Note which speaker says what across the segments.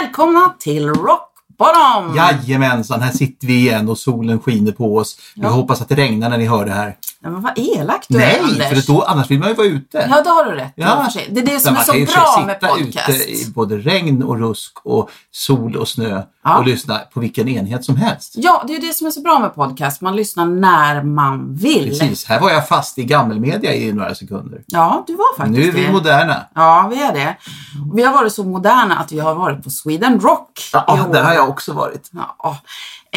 Speaker 1: Välkomna till Rock Bottom!
Speaker 2: Jajamensan, här sitter vi igen och solen skiner på oss. Vi
Speaker 1: Ja.
Speaker 2: hoppas att det regnar när ni hör det här.
Speaker 1: Ja, men vad elak du är
Speaker 2: Nej,
Speaker 1: Anders.
Speaker 2: för då, annars vill man ju vara ute.
Speaker 1: Ja, det har du rätt
Speaker 2: Ja.
Speaker 1: Det är det som är
Speaker 2: man
Speaker 1: så
Speaker 2: kan ju
Speaker 1: bra med
Speaker 2: sitta
Speaker 1: podcast.
Speaker 2: ute i både regn och rusk och sol och snö
Speaker 1: Ja.
Speaker 2: och lyssna på vilken enhet som helst.
Speaker 1: Ja, det är det som är så bra med podcast. Man lyssnar när man vill.
Speaker 2: Precis, här var jag fast i gammelmedia i några sekunder.
Speaker 1: Ja, du var faktiskt
Speaker 2: Nu är vi
Speaker 1: det.
Speaker 2: moderna.
Speaker 1: Ja, vi är det. Vi har varit så moderna att vi har varit på Sweden Rock
Speaker 2: Ja, där har jag också varit.
Speaker 1: Ja.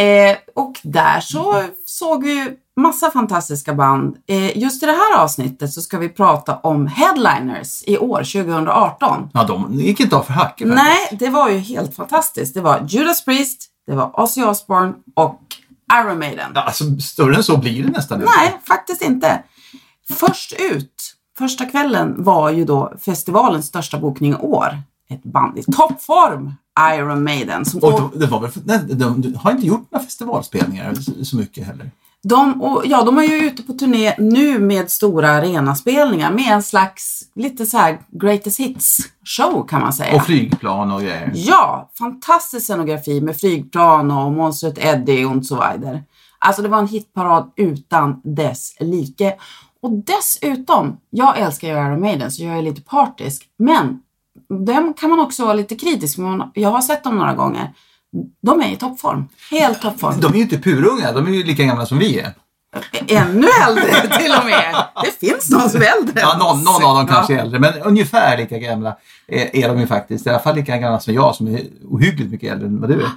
Speaker 1: Eh, och där så såg vi massa fantastiska band. Eh, just i det här avsnittet så ska vi prata om headliners i år, 2018.
Speaker 2: Ja, de gick inte av för faktiskt.
Speaker 1: Nej, det var ju helt fantastiskt. Det var Judas Priest, det var Ozzy Osbourne och Iron Maiden.
Speaker 2: Ja, Alltså, större än så blir det nästan inte.
Speaker 1: Nej, faktiskt inte. Först ut, första kvällen var ju då festivalens största bokning i år. Ett band i toppform, Iron Maiden. Som
Speaker 2: Och de, det var väl, nej, de, de har inte gjort några festivalspelningar så mycket heller.
Speaker 1: De, och, ja, de är ju ute på turné nu med stora arenaspelningar med en slags lite så här greatest hits show kan man säga.
Speaker 2: Och flygplan och grejer.
Speaker 1: Ja, fantastisk scenografi med flygplan och monstret Eddie och så vidare. Alltså det var en hitparad utan dess like. Och dessutom, jag älskar ju Iron Maiden så jag är lite partisk. Men dem kan man också vara lite kritisk med. Jag har sett dem några gånger. De är i toppform. Helt toppform.
Speaker 2: De är ju inte purunga, de är ju lika gamla som vi är.
Speaker 1: Ännu äldre till och med. Det finns någon som är äldre.
Speaker 2: Ja, någon, någon av dem kanske är äldre, men ungefär lika gamla är, är de ju faktiskt. I alla fall lika gamla som jag som är ohyggligt mycket äldre än vad du är.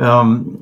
Speaker 2: Um,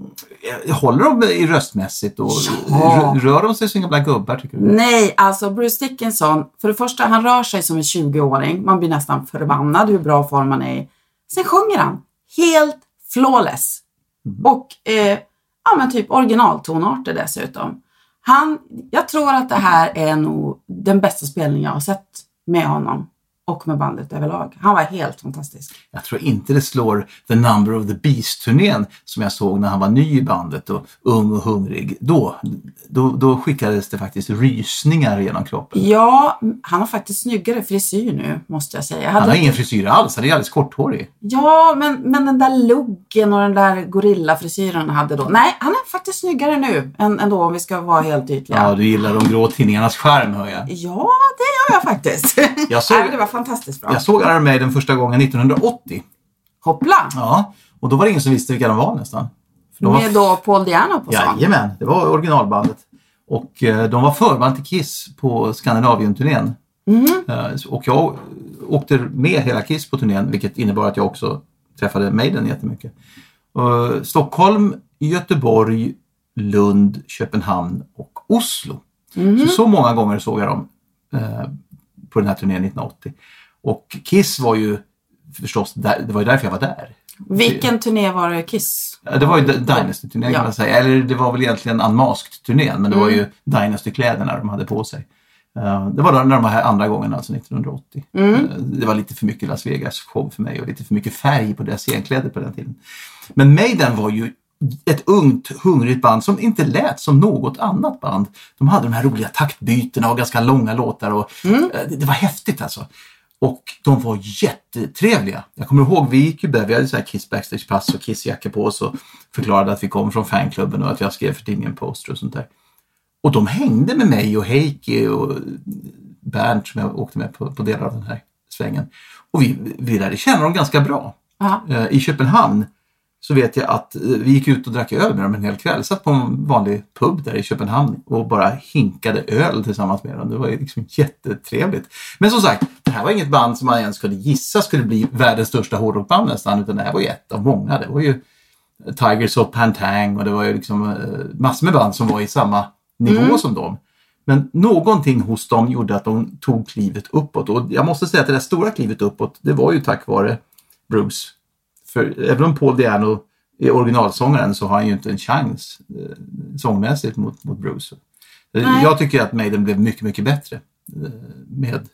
Speaker 2: håller de i röstmässigt och
Speaker 1: Ja.
Speaker 2: rör- rör de sig som gamla gubbar tycker du?
Speaker 1: Nej, alltså Bruce Dickinson, för det första, han rör sig som en 20-åring. Man blir nästan förbannad hur bra form han är i. Sen sjunger han helt flawless. Mm. Och eh, ja, men typ originaltonarter dessutom. Han, jag tror att det här är nog den bästa spelningen jag har sett med honom och med bandet överlag. Han var helt fantastisk.
Speaker 2: Jag tror inte det slår The Number of the Beast-turnén som jag såg när han var ny i bandet och ung och hungrig. Då, då, då skickades det faktiskt rysningar genom kroppen.
Speaker 1: Ja, han har faktiskt snyggare frisyr nu, måste jag säga. Jag
Speaker 2: Han
Speaker 1: hade
Speaker 2: har
Speaker 1: inte-
Speaker 2: ingen frisyr alls, han är alldeles korthårig.
Speaker 1: Ja, men, men den där luggen och den där gorillafrisyren han hade då. Nej, han är faktiskt snyggare nu än, än då om vi ska vara helt ytliga.
Speaker 2: Ja, du gillar de grå tidningarnas skärm hör jag.
Speaker 1: Ja, det gör jag faktiskt.
Speaker 2: Jag såg-
Speaker 1: Nej, det var fantastiskt bra.
Speaker 2: Jag såg Iron Maiden första gången 1980.
Speaker 1: Hoppla!
Speaker 2: Ja, och då var det ingen som visste vilka de var nästan. För de var
Speaker 1: Med då Paul Diano på sång.
Speaker 2: Jajamän, det var originalbandet. Och eh, de var förband till Kiss på Skandinavien-turnén.
Speaker 1: Mhm.
Speaker 2: Eh, och jag åkte med hela Kiss på turnén vilket innebar att jag också träffade Maiden jättemycket. Uh, Stockholm, Göteborg, Lund, Köpenhamn och Oslo.
Speaker 1: Mhm.
Speaker 2: Så, så många gånger såg jag dem eh, på den här turnén 1980. Och Kiss var ju förstås, där, det var ju därför jag var där.
Speaker 1: Vilken turné var det Kiss?
Speaker 2: Det var ju Dynasty-turnén
Speaker 1: Ja.
Speaker 2: kan man säga. Eller det var väl egentligen Unmasked-turnén men det var ju Dynasty-kläderna de hade på sig. Eh, Det var när de här andra gången, alltså 1980. Eh, Det var lite för mycket Las Vegas-show för mig och lite för mycket färg på deras scenkläder på den tiden. Men Maiden var ju ett ungt, hungrigt band som inte lät som något annat band. De hade de här roliga taktbytena och ganska långa låtar och
Speaker 1: Mm.
Speaker 2: eh, det, var häftigt alltså. Och de var jättetrevliga. Jag kommer ihåg, vi gick ju där, vi hade så här Kiss Backstage-pass och Kiss-jacka på oss och förklarade att vi kom från fanklubben och att jag skrev för tidningen Poster och sånt där. Och de hängde med mig och Heikki och Bernt som jag åkte med på, på delar av den här svängen. Och vi, vi lärde känna dem ganska bra.
Speaker 1: Ja.
Speaker 2: Eh, I Köpenhamn så vet jag att eh, vi gick ut och drack öl med dem en hel kväll. Satt på en vanlig pub där i Köpenhamn och bara hinkade öl tillsammans med dem. Det var liksom jättetrevligt. Men som sagt, det här var inget band som man ens skulle gissa skulle bli världens största hårdrockband nästan. Utan det här var ju ett av många. Det var ju Tigers of Pantang och det var ju liksom eh, massor med band som var i samma nivå som dem. Men någonting hos dem gjorde att de tog klivet uppåt. Och jag måste säga att det där stora klivet uppåt, det var ju tack vare Bruce. För även om Paul Diano är originalsångaren så har han ju inte en chans eh, sångmässigt mot, mot Bruce. Eh,
Speaker 1: Nej.
Speaker 2: Jag tycker att Maiden blev mycket, mycket bättre eh, med,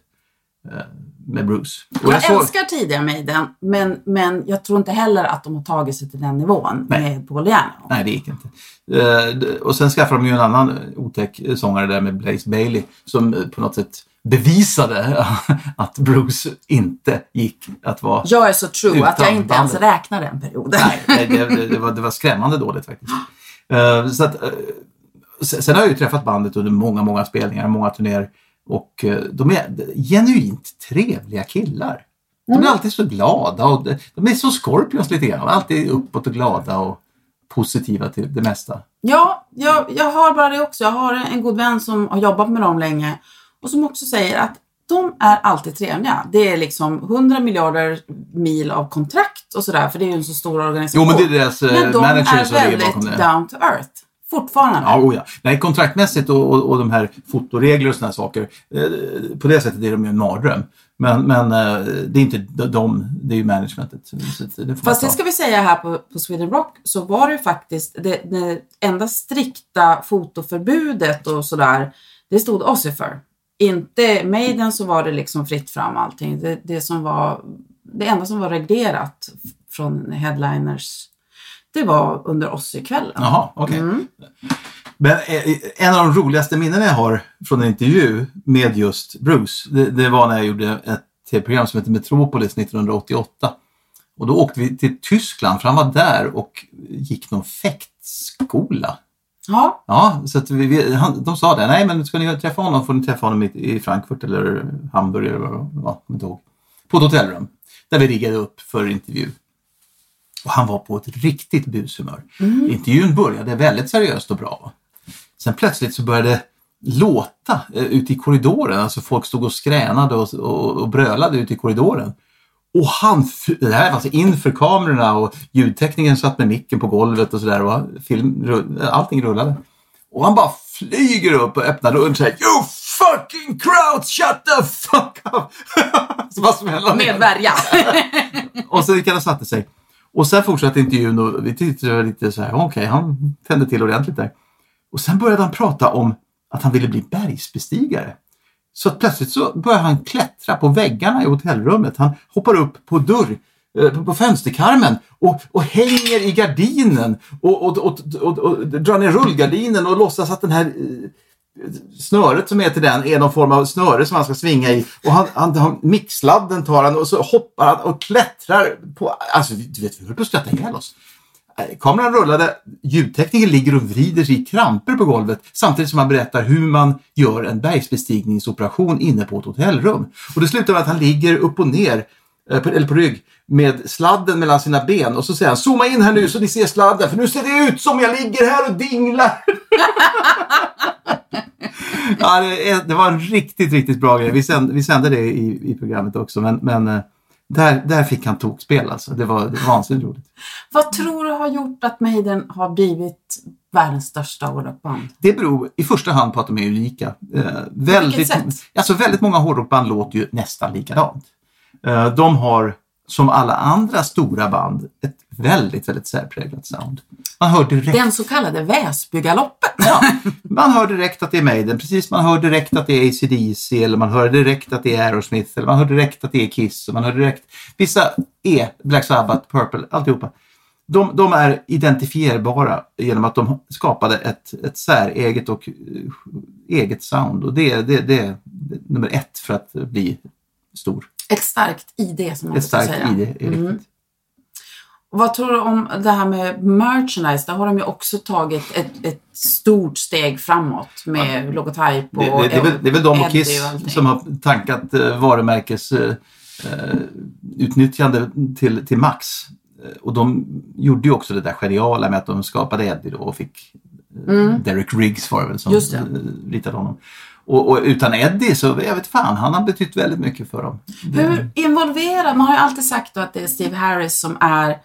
Speaker 2: eh, med Bruce. Och
Speaker 1: Jag
Speaker 2: såg-
Speaker 1: älskar tidiga Maiden, men, men jag tror inte heller att de har tagit sig till den nivån
Speaker 2: Nej.
Speaker 1: med Paul Diano.
Speaker 2: Nej, det gick inte. Eh, och sen skaffade de ju en annan eh, otäck sångare där med Blaze Bailey som eh, på något sätt bevisade att Bruce inte gick att vara...
Speaker 1: Jag är så true att jag inte ens
Speaker 2: bandet.
Speaker 1: räknar den perioden.
Speaker 2: Nej, det, det, det, var, det var skrämmande dåligt faktiskt. Eh, så att, eh, sen, har jag ju träffat bandet under många, många spelningar, många turnéer och eh, de är genuint trevliga killar. De
Speaker 1: Mm.
Speaker 2: är alltid så glada och de, de är som Scorpions lite grann. Alltid uppåt och glada och positiva till det mesta.
Speaker 1: Ja, jag, jag har bara det också. Jag har en god vän som har jobbat med dem länge och som också säger att de är alltid trevliga. Det är liksom 100 miljarder mil av kontrakt och sådär, för det är ju en så stor organisation.
Speaker 2: Jo, men det är deras eh,
Speaker 1: Men de
Speaker 2: manager
Speaker 1: är
Speaker 2: som ligger
Speaker 1: väldigt
Speaker 2: bakom det.
Speaker 1: down to earth. Fortfarande.
Speaker 2: Ja, oh ja. Nej, kontraktmässigt och, och, och de här fotoregler och sådana saker. Eh, på det sättet är de ju en mardröm. Men, men eh, det är inte de, det är ju managementet. Det
Speaker 1: Fast det ska vi säga här på, på Sweden Rock så var det ju faktiskt det, det enda strikta fotoförbudet och sådär. Det stod för. Inte Maiden så var det liksom fritt fram allting. Det, det som var det enda som var reglerat från headliners. Det var under Ozzy-kvällen.
Speaker 2: Jaha, okej.
Speaker 1: Mm.
Speaker 2: Men eh, en av de roligaste minnen jag har från en intervju med just Bruce, det, det var när jag gjorde ett tv-program som heter Metropolis 1988. Och då åkte vi till Tyskland, för han var där och gick någon fäktskola.
Speaker 1: Ja,
Speaker 2: Ja, så att vi, vi, han, de sa det. Nej, men ska ni träffa honom får ni träffa honom i, i Frankfurt eller Hamburg eller vad det var. Ja, kommer inte ihåg. På ett hotellrum. Där vi riggade upp för intervju. Och han var på ett riktigt bushumör. Intervjun började väldigt seriöst och bra. Sen plötsligt så började låta eh, ute i korridoren. Alltså folk stod och skränade och, och, och brölade ute i korridoren. Och han, det här var alltså inför kamerorna och ljudtekniken satt med micken på golvet och sådär och film, allting rullade. Och han bara flyger upp och öppnar dörren och säger You fucking crowd, shut the fuck up! så bara smäller
Speaker 1: med värja.
Speaker 2: och så gick han och satte sig. Och sen fortsatte intervjun och vi tyckte lite så här, okej, han tände till ordentligt där. Och sen började han prata om att han ville bli bergsbestigare. Så plötsligt så börjar han klättra på väggarna i hotellrummet. Han hoppar upp på dörr, eh, på- fönsterkarmen och, och hänger i gardinen och, och, och, och, och drar ner rullgardinen och låtsas att den här eh, snöret som är till den är någon form av snöre som han ska svinga i. Och han, han, han mixladden tar han och så hoppar han och klättrar på... Alltså du vet, vi höll på att skratta ihjäl oss. Eh, kameran rullade, ljudtekniken ligger och vrider sig i kramper på golvet samtidigt som han berättar hur man gör en bergsbestigningsoperation inne på ett hotellrum. Och det slutar med att han ligger upp och ner, eh, eller på rygg, med sladden mellan sina ben och så säger han zooma in här nu så ni ser sladden för nu ser det ut som jag ligger här och dinglar. ja, det, det var en riktigt, riktigt bra grej. Vi sände, vi sände det i, i programmet också men, men eh, där, där fick han tokspel alltså. Det var, det var vansinnigt roligt.
Speaker 1: Vad tror du har gjort att Maiden har blivit världens största hårdrockband?
Speaker 2: Det beror i första hand på att de är unika. Eh, väldigt,
Speaker 1: sätt?
Speaker 2: alltså väldigt många hårdrockband låter ju nästan likadant. Eh, de har, som alla andra stora band, ett väldigt, väldigt särpräglat sound. Man hör direkt,
Speaker 1: Den så kallade Väsbygaloppen.
Speaker 2: ja, man hör direkt att det är Maiden, precis man hör direkt att det är AC/DC eller man hör direkt att det är Aerosmith eller man hör direkt att det är Kiss och man hör direkt, vissa är Black Sabbath, Purple, alltihopa. de, de är identifierbara genom att de skapade ett, ett säreget och uh, eget sound och det, det, det är nummer ett för att bli stor.
Speaker 1: Ett starkt ID som man
Speaker 2: Ett starkt
Speaker 1: säga.
Speaker 2: ID är
Speaker 1: Mm. Vad tror du om det här med merchandise? Där har de ju också tagit ett, ett stort steg framåt med logotyp och
Speaker 2: Det, det, det, är väl, det är väl de och Kiss
Speaker 1: allting.
Speaker 2: som har tankat eh, varumärkes eh, eh, utnyttjande till, till max. Eh, Och de gjorde ju också det där geniala med att de skapade Eddie då och fick eh, Derek Riggs var det väl som
Speaker 1: Mm. Just det.
Speaker 2: ritade honom. Och, och utan Eddie så, jag vet fan, han har betytt väldigt mycket för dem.
Speaker 1: Hur involverad? Man har ju alltid sagt då att det är Steve Harris som är,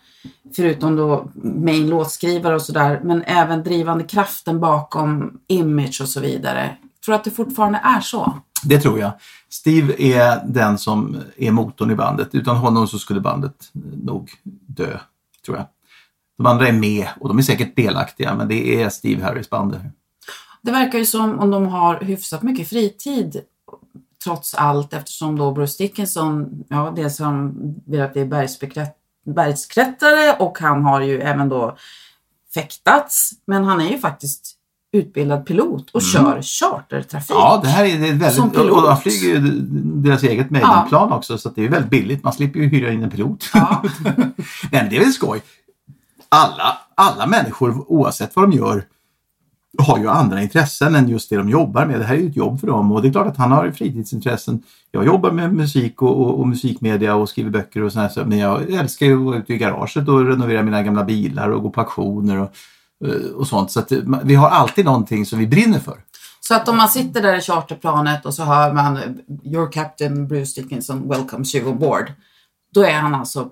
Speaker 1: förutom då main låtskrivare och sådär, men även drivande kraften bakom image och så vidare. Tror du att det fortfarande är så?
Speaker 2: Det tror jag. Steve är den som är motorn i bandet. Utan honom så skulle bandet nog dö, tror jag. De andra är med och de är säkert delaktiga men det är Steve Harris band. det
Speaker 1: verkar ju som om de har hyfsat mycket fritid trots allt eftersom då Bruce Dickinson, ja det som vet att det är bergsbeklätt- bergsklättrare och han har ju även då fäktats men han är ju faktiskt utbildad pilot och kör chartertrafik.
Speaker 2: Mm. Ja, det här är det är
Speaker 1: Som
Speaker 2: väldigt...
Speaker 1: pilot.
Speaker 2: Och han flyger ju deras eget Maiden-plan också så det är väldigt billigt. Man slipper ju hyra in en pilot.
Speaker 1: Ja.
Speaker 2: Nej, men det är väl skoj. Alla, alla människor oavsett vad de gör har ju andra intressen än just det de jobbar med. Det här är ju ett jobb för dem och det är klart att han har fritidsintressen. Jag jobbar med musik och, och, och musikmedia och skriver böcker och sådär. Men jag älskar ju att vara ute i garaget och renovera mina gamla bilar och gå på auktioner och, eh, och sånt. Så att eh, vi har alltid någonting som vi brinner för.
Speaker 1: Så att om man sitter där i charterplanet och så hör man eh, Your Captain Bruce Dickinson welcomes you aboard. Då är han alltså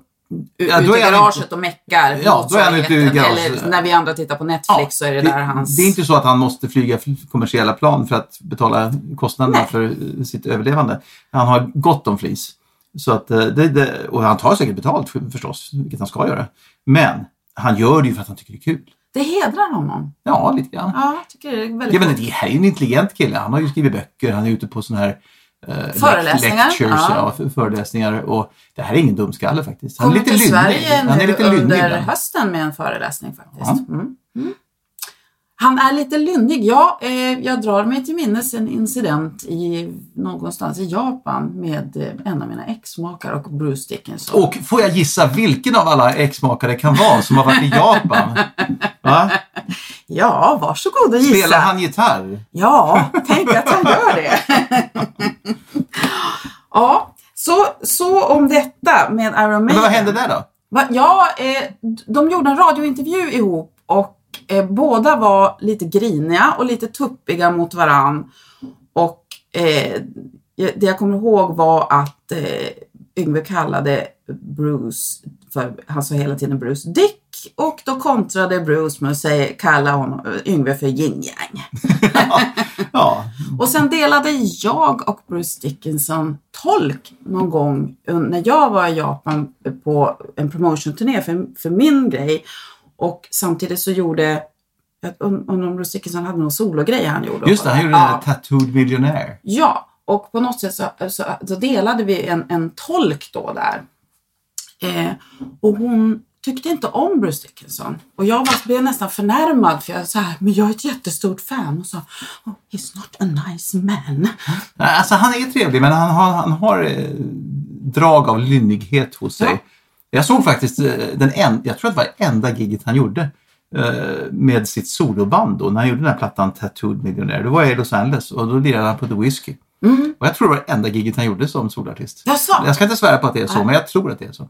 Speaker 2: Ja,
Speaker 1: ute i garaget och meckar.
Speaker 2: Ja, då är han ute i garaget.
Speaker 1: Eller när vi andra tittar på Netflix så är det, där hans...
Speaker 2: det är inte så att han måste flyga fl- kommersiella plan för att betala kostnaderna
Speaker 1: Nej.
Speaker 2: för eh, sitt överlevande. Han har gott om flis. Så att, eh, det, det, och han tar säkert betalt för- förstås, vilket han ska göra. Men han gör det ju för att han tycker det är kul.
Speaker 1: Det hedrar honom.
Speaker 2: Ja, lite grann.
Speaker 1: Ja, jag tycker det är väldigt
Speaker 2: menar,
Speaker 1: coolt.
Speaker 2: det här är ju en intelligent kille. Han har ju skrivit böcker, han är ute på sådana här
Speaker 1: Föreläsningar,
Speaker 2: lectures,
Speaker 1: ja.
Speaker 2: ja. föreläsningar. Och det här är ingen dumskalle faktiskt. Han är lite lynnig.
Speaker 1: Sverige
Speaker 2: Han är lite
Speaker 1: nu
Speaker 2: lynnig
Speaker 1: under
Speaker 2: ibland.
Speaker 1: hösten med en föreläsning faktiskt. Mm. Mm. Han är lite lynnig. Ja, eh, jag drar mig till minnes en incident i någonstans i Japan med eh, en av mina exmakar och Bruce Dickinson.
Speaker 2: Och får jag gissa vilken av alla exmakare kan vara som har varit i Japan? Va?
Speaker 1: Ja, varsågod och gissa.
Speaker 2: Spelar han gitarr?
Speaker 1: Ja, tänk att han gör det. ja, så, så om detta med Iron Maiden.
Speaker 2: Men vad hände där då?
Speaker 1: Va? Ja, eh, de gjorde en radiointervju ihop och eh, båda var lite griniga och lite tuppiga mot varann. Och eh, det jag kommer ihåg var att eh, Yngve kallade Bruce, för han sa hela tiden Bruce Dick och då kontrade Bruce med att säga, kalla honom, Yngve för yin yang.
Speaker 2: Ja,
Speaker 1: Och sen delade jag och Bruce Dickinson tolk någon gång när jag var i Japan på en promotion-turné för, för min grej. Och samtidigt så gjorde, jag undrar om Bruce Dickinson hade någon sologrej han gjorde.
Speaker 2: just det. Han gjorde
Speaker 1: ja.
Speaker 2: Tattooed Millionaire.
Speaker 1: Ja, och på något sätt så, så, så delade vi en, en tolk då där. Eh, och hon tyckte inte om Bruce Dickinson. Och jag var, blev nästan förnärmad för jag sa men jag är ett jättestort fan och sa, oh, he's not a nice man.
Speaker 2: Alltså han är trevlig men han har, han har eh, drag av lynnighet hos sig.
Speaker 1: Ja.
Speaker 2: Jag såg faktiskt eh, den en, jag tror att det var enda giget han gjorde eh, med sitt soloband då, när han gjorde den här plattan Tattooed Millionaire. Då var jag i Los Angeles och då lirade han på The Whiskey. Och jag tror det var det enda giget han gjorde som solartist.
Speaker 1: Jaså?
Speaker 2: Jag ska inte svära på att det är så,
Speaker 1: Nej.
Speaker 2: men jag tror att det är så.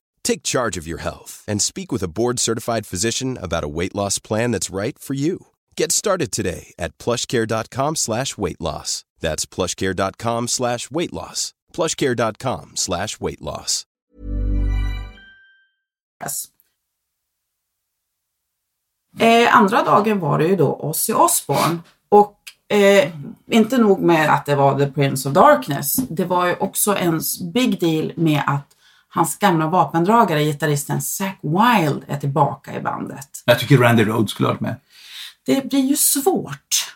Speaker 3: Take charge of your health and speak with a board-certified physician about a weight loss plan that's right for you. Get started today at plushcare.com slash weight loss. That's plushcare.com slash weight loss. plushcare.com slash weight loss.
Speaker 1: Eh, andra dagen var det ju då Ozzy Osbourne. Och eh, inte nog med att det var The Prince of Darkness. Det var ju också en big deal med att hans gamla vapendragare, gitarristen Zack Wild, är tillbaka i bandet.
Speaker 2: Jag tycker Randy Rhodes skulle ha varit med.
Speaker 1: Det blir ju svårt.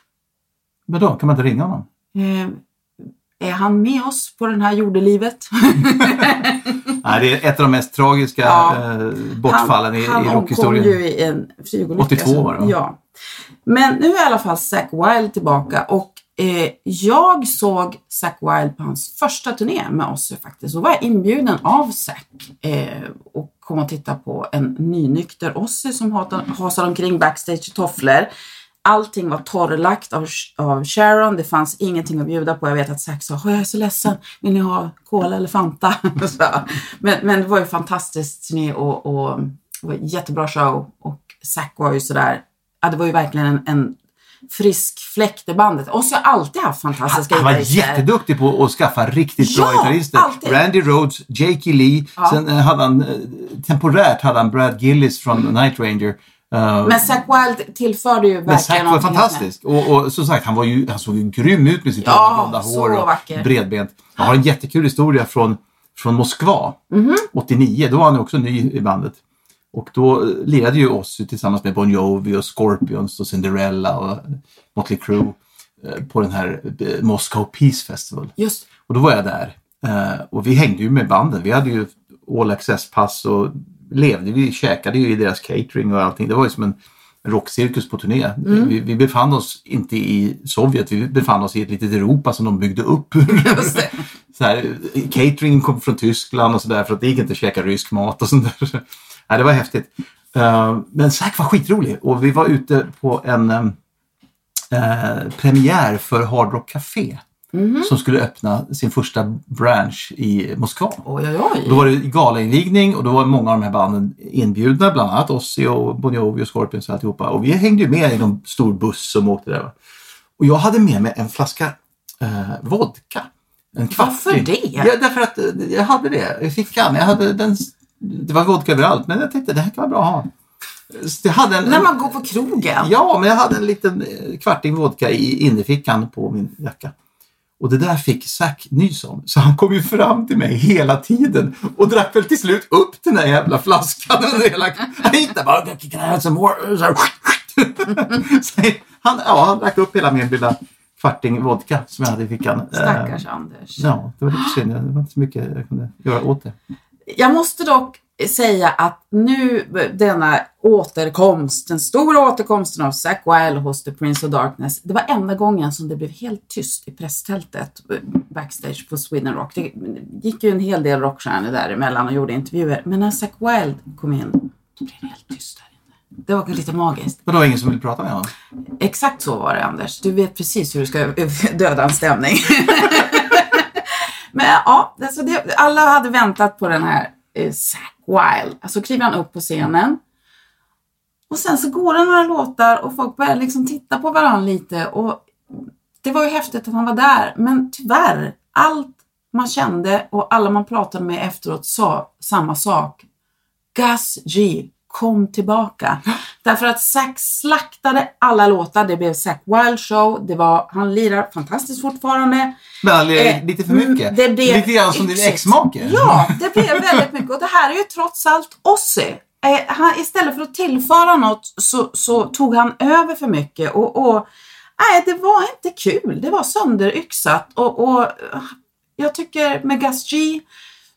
Speaker 2: Men då kan man inte ringa honom?
Speaker 1: Eh, är han med oss på den här jordelivet?
Speaker 2: Nej, det är ett av de mest tragiska
Speaker 1: Ja.
Speaker 2: eh, bortfallen
Speaker 1: han,
Speaker 2: i,
Speaker 1: han
Speaker 2: i
Speaker 1: omkom
Speaker 2: rockhistorien.
Speaker 1: ju i en flygolycka.
Speaker 2: 82
Speaker 1: så-
Speaker 2: var det, va?
Speaker 1: Ja. Men nu är i alla fall Zack Wild tillbaka och eh, jag såg Zack Wild på hans första turné med oss faktiskt. Och var jag inbjuden av Zack eh, och kom och titta på en nynykter Ozzy som hasade omkring backstage i tofflor. Allting var torrlagt av, av Sharon. Det fanns ingenting att bjuda på. Jag vet att Zack sa, jag är så ledsen. Vill ni ha cola eller Fanta? Så, men, men det var ju fantastiskt turné och, och och jättebra show. Och Zack var ju sådär, ja det var ju verkligen en, en frisk fläkt i bandet. Och så har alltid haft fantastiska
Speaker 2: Han var
Speaker 1: gitarrister.
Speaker 2: jätteduktig på att skaffa riktigt bra
Speaker 1: Ja,
Speaker 2: gitarrister.
Speaker 1: alltid.
Speaker 2: Randy Rhodes, Jakey Lee,
Speaker 1: Ja.
Speaker 2: sen eh, hade han eh, temporärt hade han Brad Gillis från Night Ranger. Eh,
Speaker 1: Men Zack Wild tillförde ju
Speaker 2: men
Speaker 1: verkligen
Speaker 2: Zack var
Speaker 1: någonting helt
Speaker 2: fantastisk. Och, och som sagt, han, var ju, han såg ju grym ut med sitt
Speaker 1: Ja,
Speaker 2: blonda hår och
Speaker 1: vacker.
Speaker 2: bredbent. Jag har en jättekul historia från, från Moskva,
Speaker 1: Mhm.
Speaker 2: 89. Då var han också ny i bandet. Och då eh, lirade ju Ozzy tillsammans med Bon Jovi och Scorpions och Cinderella och Motley Crue eh, på den här eh, Moscow Peace Festival.
Speaker 1: Just
Speaker 2: Och då var jag där. Eh, och vi hängde ju med banden. Vi hade ju all access-pass och levde. Vi käkade ju i deras catering och allting. Det var ju som en rockcirkus på turné. Vi, vi befann oss inte i Sovjet. Vi befann oss i ett litet Europa som de byggde upp. Så här, catering kom från Tyskland och sådär för att det gick inte att käka rysk mat och sånt där. Nej, det var häftigt. Eh, men Zack var skitrolig och vi var ute på en eh, eh, premiär för Hard Rock Café som skulle öppna sin första branch i Moskva.
Speaker 1: Oj, oj, oj.
Speaker 2: Då var det galainvigning och då var många av de här banden inbjudna, bland annat Ozzy och Bon Jovi och Scorpions och alltihopa. Och vi hängde ju med i någon stor buss som åkte där. Och jag hade med mig en flaska eh, vodka. En kvarting.
Speaker 1: Varför det?
Speaker 2: Ja, därför att eh, jag hade det i fickan. Jag hade den, det var vodka överallt, men jag tänkte det här kan vara bra att ha. Så jag hade en,
Speaker 1: När man går på krogen.
Speaker 2: Ja, men jag hade en liten eh, kvarting vodka i innerfickan på min jacka. Och det där fick Zack nys om. Så han kom ju fram till mig hela tiden och drack väl till slut upp den där jävla flaskan under hela... Han där bara, can I have some more? Så han, ja, han drack upp hela min lilla kvarting vodka som jag hade i fickan. Eh,
Speaker 1: Stackars Anders.
Speaker 2: Ja, det var lite synd. Det var inte så mycket jag kunde göra åt det.
Speaker 1: Jag måste dock säga att nu denna återkomst, den stora återkomsten av Zack Wild hos The Prince of Darkness, det var enda gången som det blev helt tyst i presstältet backstage på Sweden Rock. Det gick ju en hel del rockstjärnor däremellan och gjorde intervjuer, men när Zack Wild kom in, då blev det helt tyst där inne. Det var lite magiskt.
Speaker 2: Men det var ingen som ville prata med honom.
Speaker 1: Exakt så var det Anders. Du vet precis hur du ska döda en stämning. Men ja, alltså det, alla hade väntat på den här eh, Zack Wild. Alltså kliver han upp på scenen. Och sen så går det några låtar och folk börjar liksom titta på varandra lite. Och det var ju häftigt att han var där. Men tyvärr, allt man kände och alla man pratade med efteråt sa samma sak. Gus G, kom tillbaka. Därför att Zack slaktade alla låtar. Det blev Zack Wild Show. Det var, han lirar fantastiskt fortfarande.
Speaker 2: Men han
Speaker 1: Eh,
Speaker 2: lite för mycket.
Speaker 1: det blev
Speaker 2: lite grann som din exmake.
Speaker 1: Ja, det blev väldigt mycket. Och det här är ju trots allt Ozzy. eh, han, istället för att tillföra något så, så tog han över för mycket och, och nej, det var inte kul. Det var sönderyxat och, och jag tycker med Gus G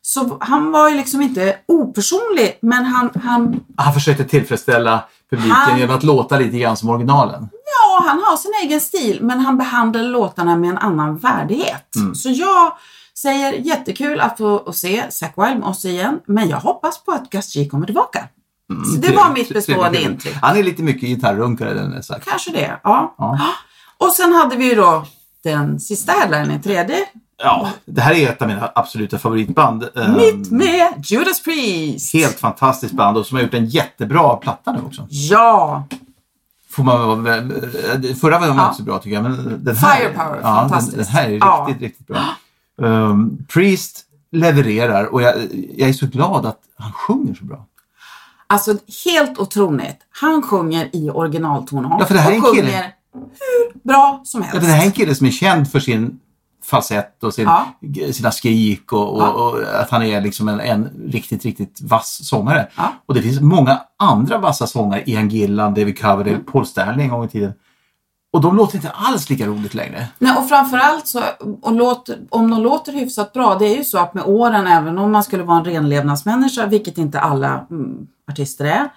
Speaker 1: så han var ju liksom inte opersonlig men han, han,
Speaker 2: Han försökte tillfredsställa publiken
Speaker 1: Han-
Speaker 2: genom att låta lite grann som originalen.
Speaker 1: ja, han har sin egen stil men han behandlade låtarna med en annan värdighet. Så jag säger jättekul att få se Zack Wild med oss igen men jag hoppas på att Gus G kommer tillbaka. så det var mitt bestående
Speaker 2: Trevligt.
Speaker 1: intryck.
Speaker 2: Han är lite mycket gitarrunkare den Zack.
Speaker 1: Kanske det, ja.
Speaker 2: Ja.
Speaker 1: Och sen hade vi ju då den sista headlinen, tredje.
Speaker 2: Ja, det här är ett av mina absoluta favoritband. Ehm,
Speaker 1: Mitt med Judas Priest.
Speaker 2: Helt fantastiskt band och som har gjort en jättebra platta nu också.
Speaker 1: Ja,
Speaker 2: Får man, eh, förra var
Speaker 1: Ja.
Speaker 2: inte så bra tycker jag. Men den här,
Speaker 1: Firepower,
Speaker 2: ja, den,
Speaker 1: fantastiskt.
Speaker 2: den här är riktigt,
Speaker 1: Ja.
Speaker 2: riktigt bra. Um, Priest levererar och jag, jag är så glad att han sjunger så bra.
Speaker 1: alltså helt otroligt. Han sjunger i originaltonart
Speaker 2: Ja, för det här är en
Speaker 1: och
Speaker 2: kille-
Speaker 1: sjunger hur bra som helst.
Speaker 2: Ja, men det här är en kille som är känd för sin falsett och sin,
Speaker 1: Ja.
Speaker 2: sina skrik och, och,
Speaker 1: Ja.
Speaker 2: och att han är liksom en, en riktigt, riktigt vass sångare.
Speaker 1: Ja.
Speaker 2: Och det finns många andra vassa sångare, Ian Gillan, David Coverdale,
Speaker 1: Mm.
Speaker 2: Paul Stanley en gång i tiden. Och de låter inte alls lika roligt längre.
Speaker 1: Nej, och framförallt så, och låt, om de låter hyfsat bra, det är ju så att med åren, även om man skulle vara en renlevnadsmänniska, vilket inte alla mm, artister är,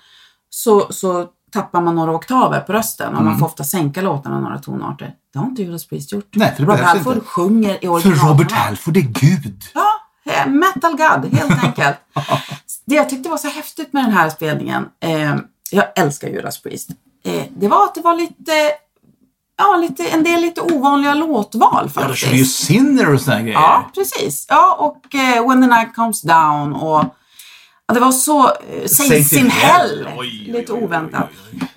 Speaker 1: så, så tappar man några oktaver på rösten och man får ofta sänka låtarna några tonarter. Det har inte Judas Priest gjort.
Speaker 2: Nej, för det
Speaker 1: Rob
Speaker 2: behövs
Speaker 1: Halford
Speaker 2: inte.
Speaker 1: sjunger i
Speaker 2: För
Speaker 1: original.
Speaker 2: Robert Halford är Gud!
Speaker 1: Ja, eh, metal God, helt enkelt. det jag tyckte var så häftigt med den här spelningen, eh, jag älskar Judas Priest, eh, det var att det var lite, ja, lite, en del lite ovanliga låtval
Speaker 2: Ja, då
Speaker 1: faktiskt.
Speaker 2: kör ju Sinner och här grejer.
Speaker 1: Ja, precis. Ja, och eh, When the Night Comes Down och ja, det var så eh, Saints in Hell. Lite oväntat.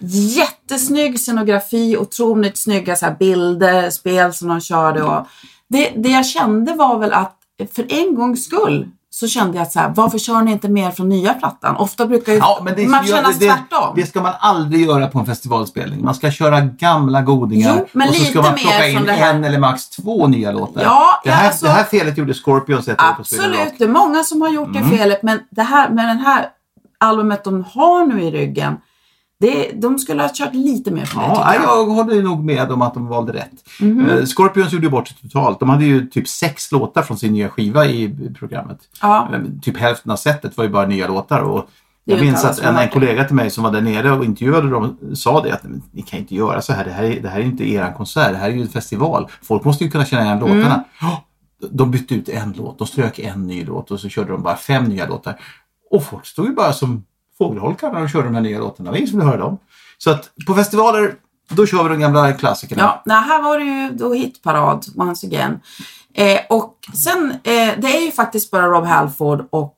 Speaker 1: Jättesnygg scenografi, otroligt snygga så här, bilder, spel som de körde. Och det, det jag kände var väl att för en gångs skull så kände jag att så här, varför kör ni inte mer från nya plattan? Ofta brukar ju
Speaker 2: Ja, men det,
Speaker 1: man känna
Speaker 2: det,
Speaker 1: tvärtom.
Speaker 2: det ska man aldrig göra på en festivalspelning. Man ska köra gamla godingar
Speaker 1: Jo, men
Speaker 2: och så ska man plocka in
Speaker 1: det
Speaker 2: en eller max två nya låtar.
Speaker 1: Ja,
Speaker 2: det, här,
Speaker 1: alltså-
Speaker 2: det här felet gjorde Scorpions ett år på
Speaker 1: Absolut, det är många som har gjort det
Speaker 2: Mm.
Speaker 1: felet men det här med den här albumet de har nu i ryggen, det, de skulle ha kört lite mer för det
Speaker 2: Ja,
Speaker 1: jag.
Speaker 2: jag håller nog med om att de valde rätt.
Speaker 1: Mhm.
Speaker 2: Eh, Scorpions gjorde bort sig totalt. De hade ju typ sex låtar från sin nya skiva i programmet.
Speaker 1: Ja.
Speaker 2: Eh, Typ hälften av setet var ju bara nya låtar. Och jag minns att en, en kollega till mig som var där nere och intervjuade dem sa det att "Men ni kan inte göra så här. Det här är, det här är inte eran konsert. Det här är ju en festival. Folk måste ju kunna känna igen
Speaker 1: Mm.
Speaker 2: låtarna. Ja, De bytte ut en låt, de strök en ny låt och så körde de bara fem nya låtar. Och folk stod ju bara som fågelholkar när de körde de här nya låtarna. Det var ingen som ville höra dem. Så att på festivaler, då kör vi de gamla klassikerna.
Speaker 1: Ja, nej, här var det ju då hitparad once again. Eh, och sen, eh, det är ju faktiskt bara Rob Halford och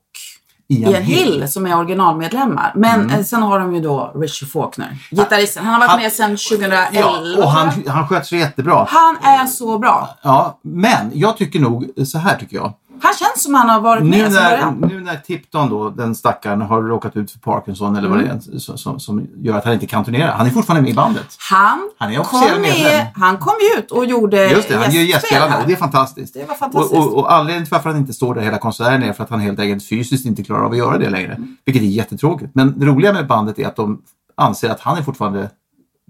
Speaker 2: Ian
Speaker 1: Ian Hill som är originalmedlemmar. Men
Speaker 2: Mm.
Speaker 1: eh, sen har de ju då Richie Faulkner, gitarristen. Han har varit
Speaker 2: Han-
Speaker 1: med sedan 2011.
Speaker 2: Ja, och han, han sköt sig jättebra.
Speaker 1: han är så bra.
Speaker 2: Ja, men jag tycker nog, så här tycker jag.
Speaker 1: Han känns som han har varit
Speaker 2: Nu
Speaker 1: med
Speaker 2: när, nu när Tipton då, den stackaren, har råkat ut för Parkinson eller vad det
Speaker 1: Mm.
Speaker 2: är som, som, som gör att han inte kan turnera. Han är fortfarande med i bandet.
Speaker 1: Han,
Speaker 2: Han är
Speaker 1: kom
Speaker 2: medlem.
Speaker 1: med, han kom ut och gjorde
Speaker 2: Just det, han gör
Speaker 1: gästspel
Speaker 2: gästspelande och det är fantastiskt.
Speaker 1: Det var fantastiskt.
Speaker 2: Och, och, och anledningen till varför han inte står där hela konserten är för att han helt enkelt fysiskt inte klarar av att göra det längre. Vilket är jättetråkigt. Men det roliga med bandet är att de anser att han är fortfarande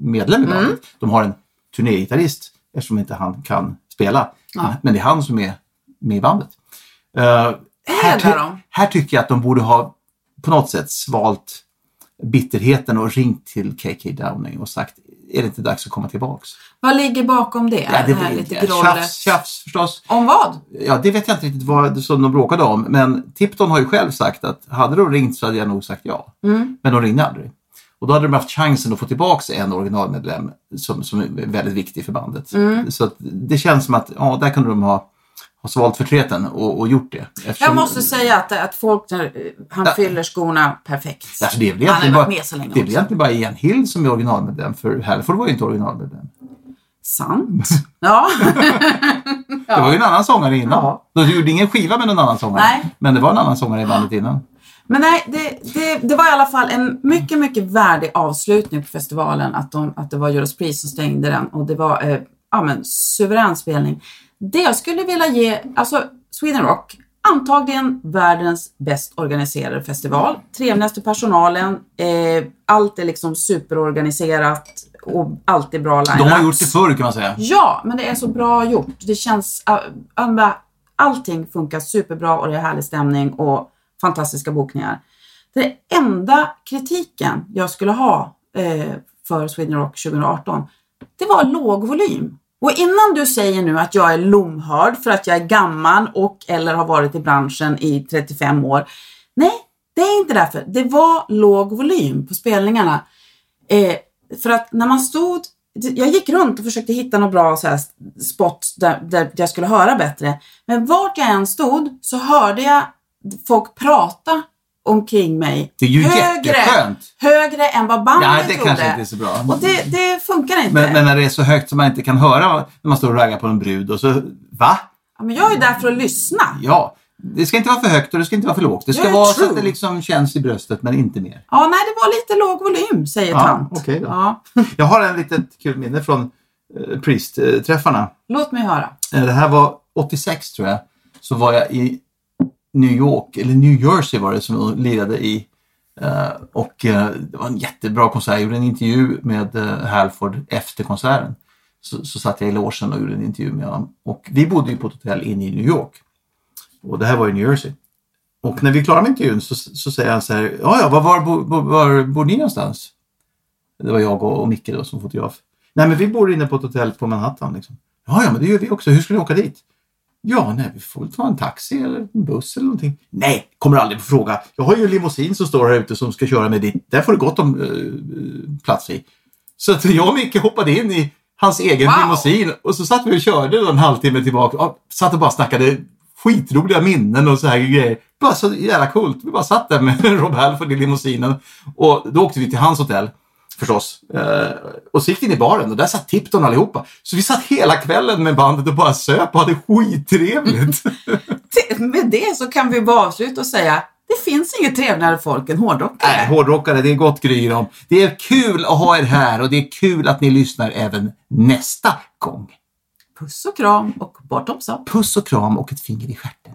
Speaker 2: medlem i
Speaker 1: Mm.
Speaker 2: bandet. De har en turnégitarrist eftersom inte han kan spela.
Speaker 1: Ja.
Speaker 2: Men det är han som är med i bandet. Uh, här,
Speaker 1: dem.
Speaker 2: här tycker jag att de borde ha på något sätt svalt bitterheten och ringt till KK Downing och sagt är det inte dags att komma tillbaks?
Speaker 1: Vad ligger bakom det?
Speaker 2: Ja,
Speaker 1: det här lite
Speaker 2: tjafs, tjafs förstås.
Speaker 1: Om vad?
Speaker 2: Ja, det vet jag inte riktigt vad som de bråkade om. Men Tipton har ju själv sagt att hade de ringt så hade jag nog sagt ja.
Speaker 1: Mm.
Speaker 2: Men de ringde aldrig. Och då hade de haft chansen att få tillbaka en originalmedlem som, som är väldigt viktig för bandet.
Speaker 1: Mm.
Speaker 2: Så det känns som att ja, där kunde de ha, ha svalt förtreten och, och gjort det. Eftersom-
Speaker 1: Jag måste säga att, att folk, när, han
Speaker 2: Ja.
Speaker 1: fyller skorna perfekt.
Speaker 2: Alltså det är väl
Speaker 1: han har varit
Speaker 2: bara,
Speaker 1: med så länge
Speaker 2: det är väl egentligen bara Ian Hill som är originalmedlem för Halford var ju inte originalmedlem.
Speaker 1: Sant. Ja.
Speaker 2: Det var ju en annan sångare innan.
Speaker 1: Ja.
Speaker 2: De gjorde ingen skiva med någon annan sångare.
Speaker 1: Nej.
Speaker 2: Men det var en annan sångare i bandet innan.
Speaker 1: Men nej, det, det, det var i alla fall en mycket, mycket värdig avslutning på festivalen att, de, att det var Judas Priest som stängde den och det var eh, ja, men, suverän spelning. Det jag skulle vilja ge, alltså Sweden Rock Antagligen världens bäst organiserade festival. Trevligaste personalen. Eh, allt är liksom superorganiserat och alltid bra line
Speaker 2: De har gjort det förr kan man säga.
Speaker 1: Ja, men det är så bra gjort. Det känns... Uh, allting funkar superbra och det är härlig stämning och fantastiska bokningar. Den enda kritiken jag skulle ha eh, för Sweden Rock 2018, det var låg volym. Och innan du säger nu att jag är lomhörd för att jag är gammal och eller har varit i branschen i 35 år. Nej, det är inte därför. Det var låg volym på spelningarna. Eh, för att när man stod, jag gick runt och försökte hitta något bra så här, spot där, där jag skulle höra bättre. Men vart jag än stod så hörde jag folk prata omkring mig.
Speaker 2: Det är ju högre, jätteskönt.
Speaker 1: Högre än vad bandet
Speaker 2: Ja, det trodde. kanske inte är så bra.
Speaker 1: Och det, det funkar inte.
Speaker 2: Men, men, när det är så högt som man inte kan höra när man står och raggar på en brud och så, va?
Speaker 1: Ja, men jag är där för att lyssna.
Speaker 2: Ja, det ska inte vara för högt och det ska inte vara för lågt. Det ska vara true. så att det liksom känns i bröstet men inte mer.
Speaker 1: Ja, nej det var lite låg volym säger
Speaker 2: ja,
Speaker 1: tant.
Speaker 2: Okay då. Ja. jag har en litet kul minne från eh, Priest-träffarna.
Speaker 1: Låt mig höra.
Speaker 2: Eh, det här var 86 tror jag. Så var jag i New York, eller New Jersey var det som hon lirade i. Uh, och uh, det var en jättebra konsert. Jag gjorde en intervju med uh, Halford efter konserten. Så, så satt jag i logen och gjorde en intervju med honom. Och vi bodde ju på ett hotell inne i New York. Och det här var i New Jersey. Och när vi klarade med intervjun så, så säger han så här, ja ja, var, var, var, var bor ni någonstans? Det var jag och, och Micke då som fotograf. Nej men vi bor inne på ett hotell på Manhattan. Liksom. Ja ja, men det gör vi också. Hur ska ni åka dit? Ja, nej, vi får väl ta en taxi eller en buss eller någonting. Nej, kommer aldrig på fråga. Jag har ju en limousin som står här ute som ska köra mig dit. Där får du gott om uh, plats i. Så att jag och Micke hoppade in i hans egen wow. limousin och så satt vi och körde en halvtimme tillbaka. Och satt och bara snackade skitroliga minnen och så här grejer. Bara så jävla coolt. Vi bara satt där med Rob Halford i limousinen och då åkte vi till hans hotell förstås. Eh, och så gick vi in i baren och där satt Tipton allihopa. Så vi satt hela kvällen med bandet och bara söp och hade skittrevligt.
Speaker 1: med det så kan vi bara avsluta och säga det finns inget trevligare folk än hårdrockare.
Speaker 2: Nej, hårdrockare, det är gott gry om. Det är kul att ha er här och det är kul att ni lyssnar även nästa gång.
Speaker 1: Puss och kram och bottoms up.
Speaker 2: Puss och kram och ett finger i stjärten.